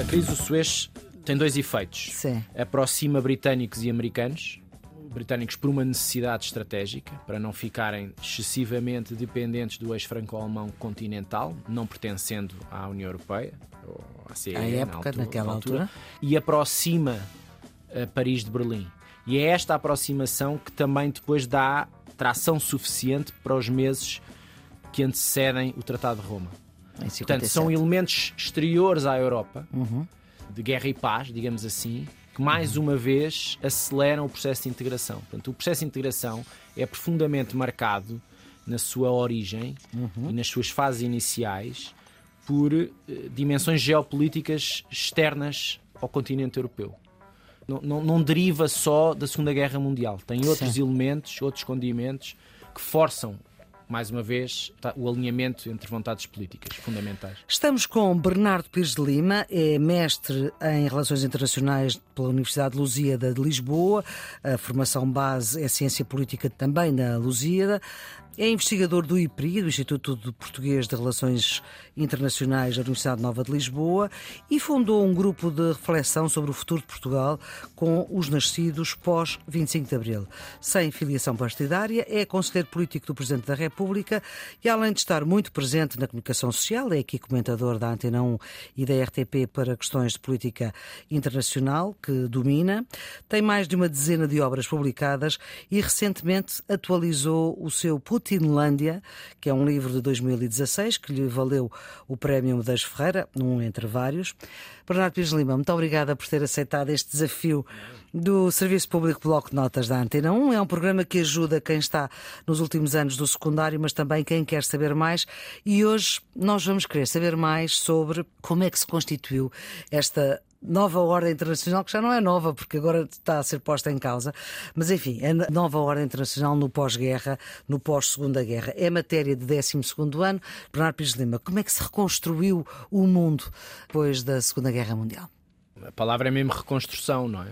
A crise do Suez tem dois efeitos. Sim. Aproxima britânicos e americanos. Britânicos por uma necessidade estratégica, para não ficarem excessivamente dependentes do eixo franco-alemão continental, não pertencendo à União Europeia, ou à CE, À na época, altura- naquela na altura. E aproxima a Paris de Berlim. E é esta aproximação que também depois dá tração suficiente para os meses que antecedem o Tratado de Roma. Portanto, 57. são elementos exteriores à Europa, Uhum. de guerra e paz, digamos assim, que mais uma vez aceleram o processo de integração. Portanto, o processo de integração é profundamente marcado na sua origem Uhum. e nas suas fases iniciais por eh, dimensões geopolíticas externas ao continente europeu. Não, não- não deriva só da Segunda Guerra Mundial. Tem outros elementos, outros condimentos que forçam, mais uma vez, tá, o alinhamento entre vontades políticas fundamentais. Estamos com Bernardo Pires de Lima, é mestre em Relações Internacionais pela Universidade de Lusíada de Lisboa. A formação base é Ciência Política também na Lusíada. É investigador do IPRI, do Instituto de Português de Relações Internacionais da Universidade Nova de Lisboa, e fundou um grupo de reflexão sobre o futuro de Portugal com os nascidos pós-25 de Abril. Sem filiação partidária, é conselheiro político do Presidente da República e, além de estar muito presente na comunicação social, é aqui comentador da Antena 1 e da RTP para questões de política internacional, que domina. Tem mais de uma dezena de obras publicadas e recentemente atualizou o seu Putinlândia, que é um livro de 2016 que lhe valeu o Prémio Medeiros Ferreira, um entre vários. Bernardo Pires Lima, muito obrigada por ter aceitado este desafio do Serviço Público Bloco de Notas da Antena 1. É um programa que ajuda quem está nos últimos anos do secundário, mas também quem quer saber mais. E hoje nós vamos querer saber mais sobre como é que se constituiu esta nova ordem internacional, que já não é nova, porque agora está a ser posta em causa, mas enfim, a nova ordem internacional no pós-guerra, no pós-segunda guerra. É matéria de 12 ano. Bernardo Pires Lima, como é que se reconstruiu o mundo depois da Segunda Guerra Mundial? A palavra é mesmo reconstrução, não é?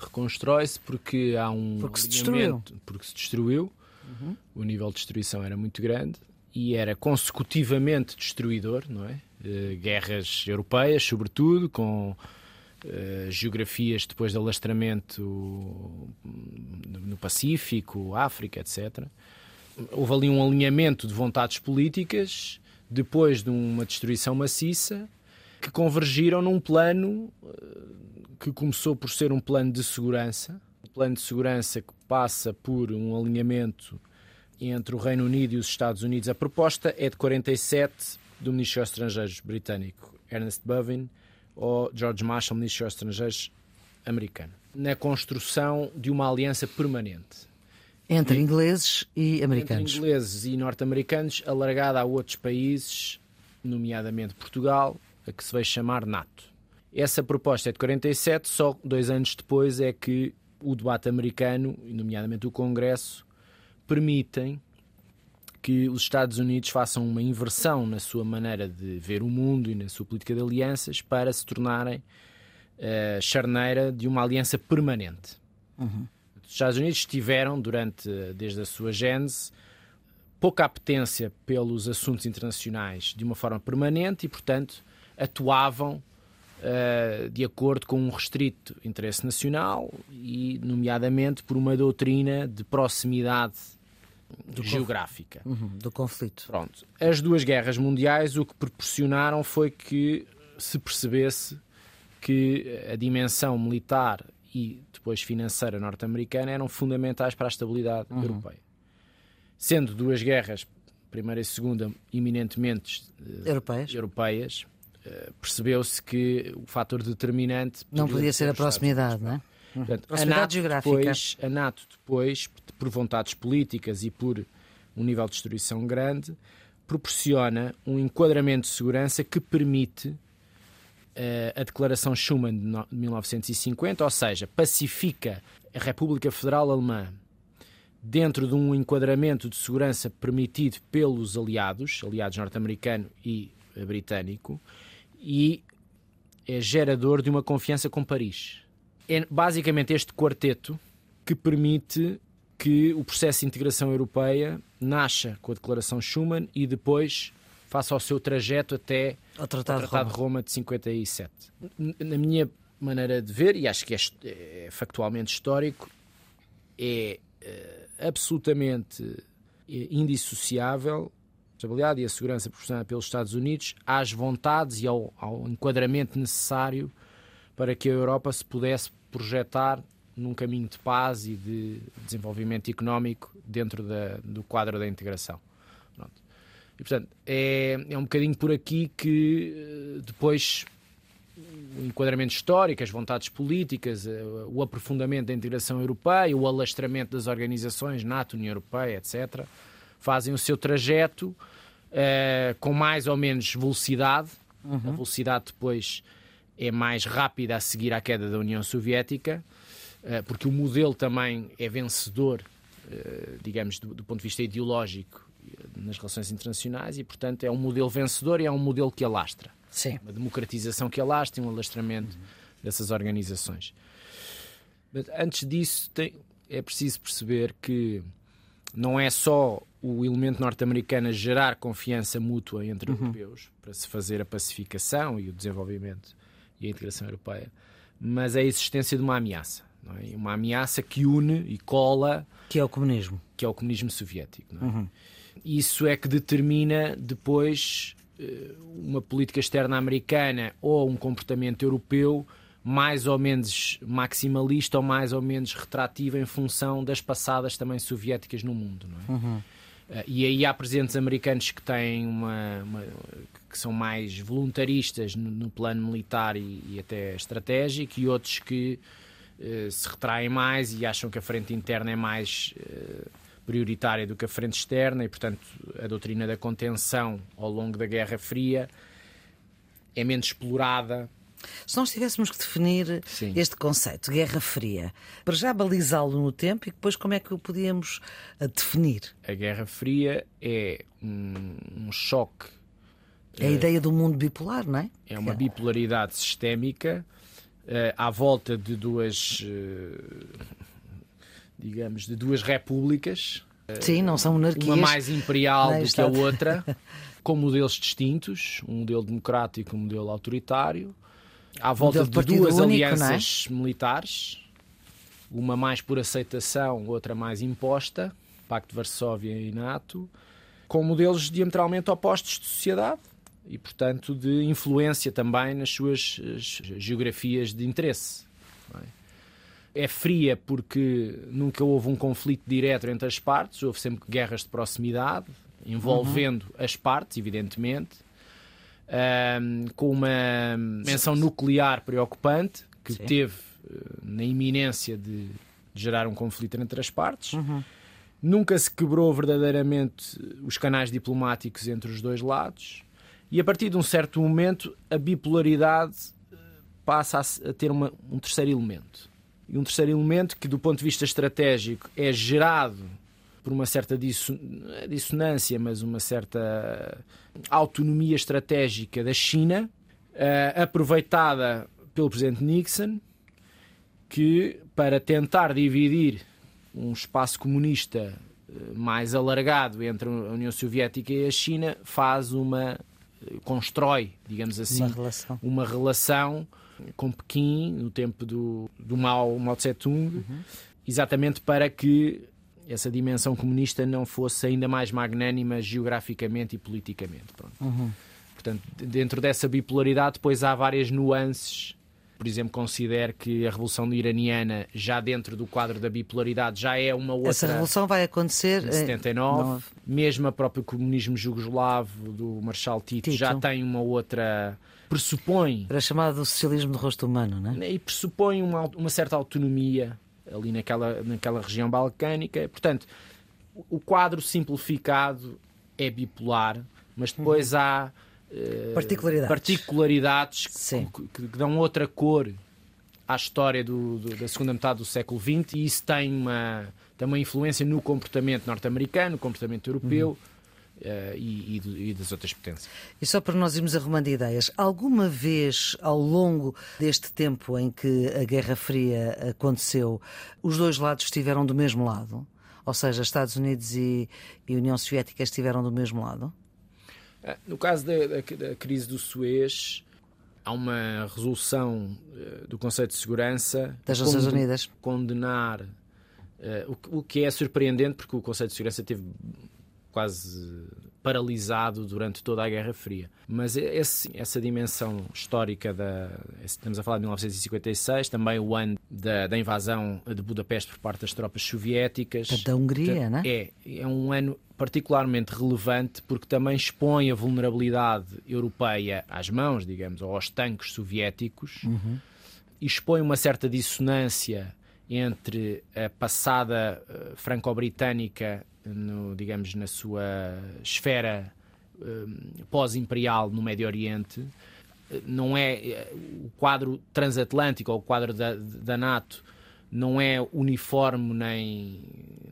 Reconstrói-se porque há um Porque se alinhamento- porque se destruiu. O nível de destruição era muito grande e era consecutivamente destruidor, não é? Eh, guerras europeias, sobretudo, com eh, geografias depois de alastramento no Pacífico, África, etc. Houve ali um alinhamento de vontades políticas depois de uma destruição maciça que convergiram num plano eh, que começou por ser um plano de segurança, um plano de segurança que passa por um alinhamento entre o Reino Unido e os Estados Unidos. A proposta é de 47 do Ministro dos Estrangeiros britânico Ernest Bevin ou George Marshall, Ministro dos Estrangeiros americano, na construção de uma aliança permanente Entre ingleses e entre americanos. ingleses e norte-americanos, alargada a outros países, nomeadamente Portugal, que se vai chamar NATO. Essa proposta é de 47, só dois anos depois é que o debate americano, nomeadamente o Congresso, permitem que os Estados Unidos façam uma inversão na sua maneira de ver o mundo e na sua política de alianças para se tornarem a charneira de uma aliança permanente. Os Estados Unidos tiveram, durante, desde a sua gênese, pouca apetência pelos assuntos internacionais de uma forma permanente e, portanto, atuavam eh, de acordo com um restrito interesse nacional e, nomeadamente, por uma doutrina de proximidade geográfica. Uhum, do conflito. Pronto. As duas guerras mundiais o que proporcionaram foi que se percebesse que a dimensão militar e depois financeira norte-americana eram fundamentais para a estabilidade europeia. Sendo duas guerras, primeira e segunda, eminentemente eh, Europeias. europeias, percebeu-se que o fator determinante Não podia ser a os Estados proximidade, não é? Portanto, a Proximidade NATO, geográfica. depois, a NATO depois, por vontades políticas e por um nível de destruição grande, proporciona um enquadramento de segurança que permite eh, a Declaração Schuman de no- de 1950, ou seja, pacifica a República Federal Alemã dentro de um enquadramento de segurança permitido pelos aliados, aliados norte-americano e eh, britânico, e é gerador de uma confiança com Paris. É basicamente este quarteto que permite que o processo de integração europeia nasça com a Declaração Schuman e depois faça o seu trajeto até o Tratado, o Tratado de, Roma. Roma de 57. Na minha maneira de ver, e acho que é, é factualmente histórico, é uh, absolutamente eh, indissociável estabilidade e a segurança proporcionada pelos Estados Unidos às vontades e ao, ao enquadramento necessário para que a Europa se pudesse projetar num caminho de paz e de desenvolvimento económico dentro da, do quadro da integração. Pronto. E, portanto, é, é um bocadinho por aqui que eh, depois o enquadramento histórico, as vontades políticas, eh, o aprofundamento da integração europeia, o alastramento das organizações, NATO, União Europeia, etc., fazem o seu trajeto uh, com mais ou menos velocidade. Uhum. A velocidade depois é mais rápida a seguir à queda da União Soviética, uh, porque o modelo também é vencedor, uh, digamos, do, do ponto de vista ideológico nas relações internacionais e, portanto, é um modelo vencedor e é um modelo que alastra. Sim. Uma democratização que alastra e um alastramento uhum. dessas organizações. Mas antes disso, tem, é preciso perceber que não é só o elemento norte-americano a gerar confiança mútua entre uhum. europeus para se fazer a pacificação e o desenvolvimento e a integração europeia, mas é a existência de uma ameaça. É? Uma ameaça que une e cola. Que é o comunismo. Que é o comunismo soviético. É? Uhum. Isso é que determina depois eh, uma política externa americana ou um comportamento europeu mais ou menos maximalista ou mais ou menos retrativo em função das passadas também soviéticas no mundo. Não é? Uhum. Eh, e aí há presidentes americanos que têm uma, uma que são mais voluntaristas no, no plano militar e, e, até estratégico, e outros que uh, se retraem mais e acham que a frente interna é mais uh, prioritária do que a frente externa, e portanto a doutrina da contenção ao longo da Guerra Fria é menos explorada se nós tivéssemos que definir Sim. este conceito, Guerra Fria, para já balizá-lo no tempo e depois como é que o podíamos eh, definir? A Guerra Fria é um, um choque. É a uh, ideia do mundo bipolar, não é? É uma bipolaridade sistémica uh, à volta de duas, uh, digamos, de duas repúblicas. Sim, não são monarquias. Uma mais imperial do que a outra, com modelos distintos, um modelo democrático e um modelo autoritário à volta de duas único, é? alianças é? militares, uma mais por aceitação, outra mais imposta, Pacto de Varsóvia e NATO, com modelos diametralmente opostos de sociedade e, portanto, de influência também nas suas geografias de interesse. É? é fria porque nunca houve um conflito direto entre as partes, houve sempre guerras de proximidade, envolvendo uhum. as partes, evidentemente, um, com uma menção nuclear preocupante que Sim. teve uh, na iminência de, de, gerar um conflito entre as partes. Uhum. Nunca se quebrou verdadeiramente os canais diplomáticos entre os dois lados. E a partir de um certo momento, a bipolaridade eh, passa a, a ter uma, um terceiro elemento. E um terceiro elemento que, do ponto de vista estratégico, é gerado por uma certa dissonância, mas uma certa autonomia estratégica da China, uh, aproveitada pelo presidente Nixon, que para tentar dividir um espaço comunista eh, mais alargado entre a União Soviética e a China faz uma eh, constrói, digamos assim, uma relação, uma relação com Pequim no tempo do, do Mao, Mao Tse Tung, uhum. exatamente para que essa dimensão comunista não fosse ainda mais magnânima geograficamente e politicamente. Uhum. Portanto, dentro dessa bipolaridade, depois há várias nuances. Por exemplo, considero que a Revolução Iraniana, já dentro do quadro da bipolaridade, já é uma outra. Essa revolução vai acontecer em 79. Em... Mesmo a próprio comunismo jugoslavo do Marshal Tito, Tito, já tem uma outra. Pressupõe. Era chamado socialismo do rosto humano, não é? E pressupõe uma, uma certa autonomia ali naquela, naquela região balcânica. Portanto, o quadro simplificado é bipolar, mas depois uhum. há uh, particularidades, particularidades que, que, que, dão outra cor à história do, do, da segunda metade do século XX e isso tem uma, tem uma influência no comportamento norte-americano, no comportamento europeu. Uhum Uh, e, e, das outras potências. E só para nós irmos arrumando ideias, alguma vez ao longo deste tempo em que a Guerra Fria aconteceu, os dois lados estiveram do mesmo lado? Ou seja, Estados Unidos e, e União Soviética estiveram do mesmo lado? Ah, no caso da, da, da crise do Suez, há uma resolução uh, do Conselho de Segurança das Nações Unidas condenar o, que é surpreendente porque o Conselho de Segurança teve quase paralisado durante toda a Guerra Fria. Mas esse, essa dimensão histórica da. Estamos a falar de 1956, também o ano da, da invasão de Budapeste por parte das tropas soviéticas. Da Hungria, não é? É, é um ano particularmente relevante porque também expõe a vulnerabilidade europeia às mãos, digamos, ou aos tanques soviéticos uhum. e expõe uma certa dissonância entre a passada uh, franco-britânica digamos, na sua esfera um, pós-imperial no Médio Oriente, não é eh, o quadro transatlântico ou o quadro da, da NATO não é uniforme nem,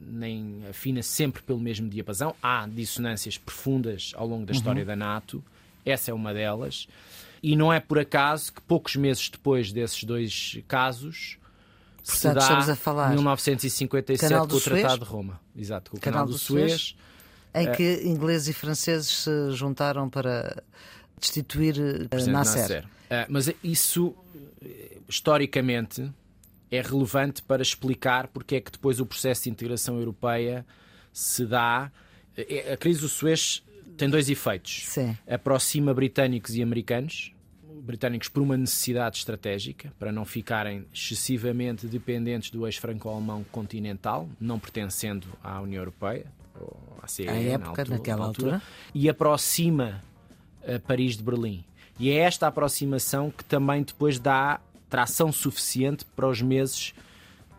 nem afina sempre pelo mesmo diapasão. Há dissonâncias profundas ao longo da história uhum. da NATO, essa é uma delas. E não é por acaso que poucos meses depois desses dois casos Portanto, dá estamos a falar 1957 com o Tratado de Roma. Exato, com o Canal, Canal do, do Suez, Suez. Em é... que ingleses e franceses se juntaram para destituir uh, Nasser. Nasser. Uh, mas isso, historicamente, é relevante para explicar porque é que depois o processo de integração europeia se dá. A crise do Suez tem dois efeitos. Sim. Aproxima britânicos e americanos, britânicos por uma necessidade estratégica, para não ficarem excessivamente dependentes do eixo franco-alemão continental, não pertencendo à União Europeia, ou à CE, à época, na altura, naquela altura, altura, e aproxima a Paris de Berlim. E é esta aproximação que também depois dá tração suficiente para os meses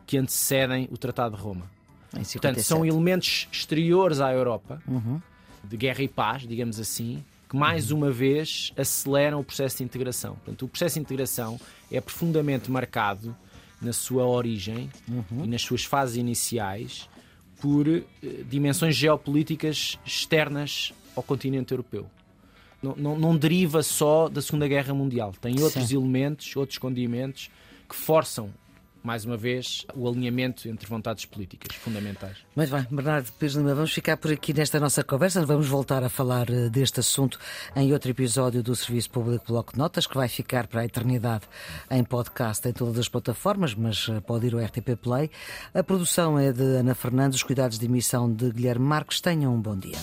que antecedem o Tratado de Roma. Portanto, são elementos exteriores à Europa, uhum. de guerra e paz, digamos assim, que mais uma vez aceleram o processo de integração. Portanto, o processo de integração é profundamente marcado na sua origem uhum. e nas suas fases iniciais por eh, dimensões geopolíticas externas ao continente europeu. Não, não, não, deriva só da Segunda Guerra Mundial. Tem outros Sim. elementos, outros condimentos que forçam mais uma vez, o alinhamento entre vontades políticas fundamentais. Muito bem, Bernardo Pires Lima, vamos ficar por aqui nesta nossa conversa. Vamos voltar a falar eh, deste assunto em outro episódio do Serviço Público Bloco de Notas, que vai ficar para a eternidade em podcast em todas as plataformas, mas eh, pode ir ao RTP Play. A produção é de Ana Fernandes, os cuidados de emissão de Guilherme Marques. Tenham um bom dia.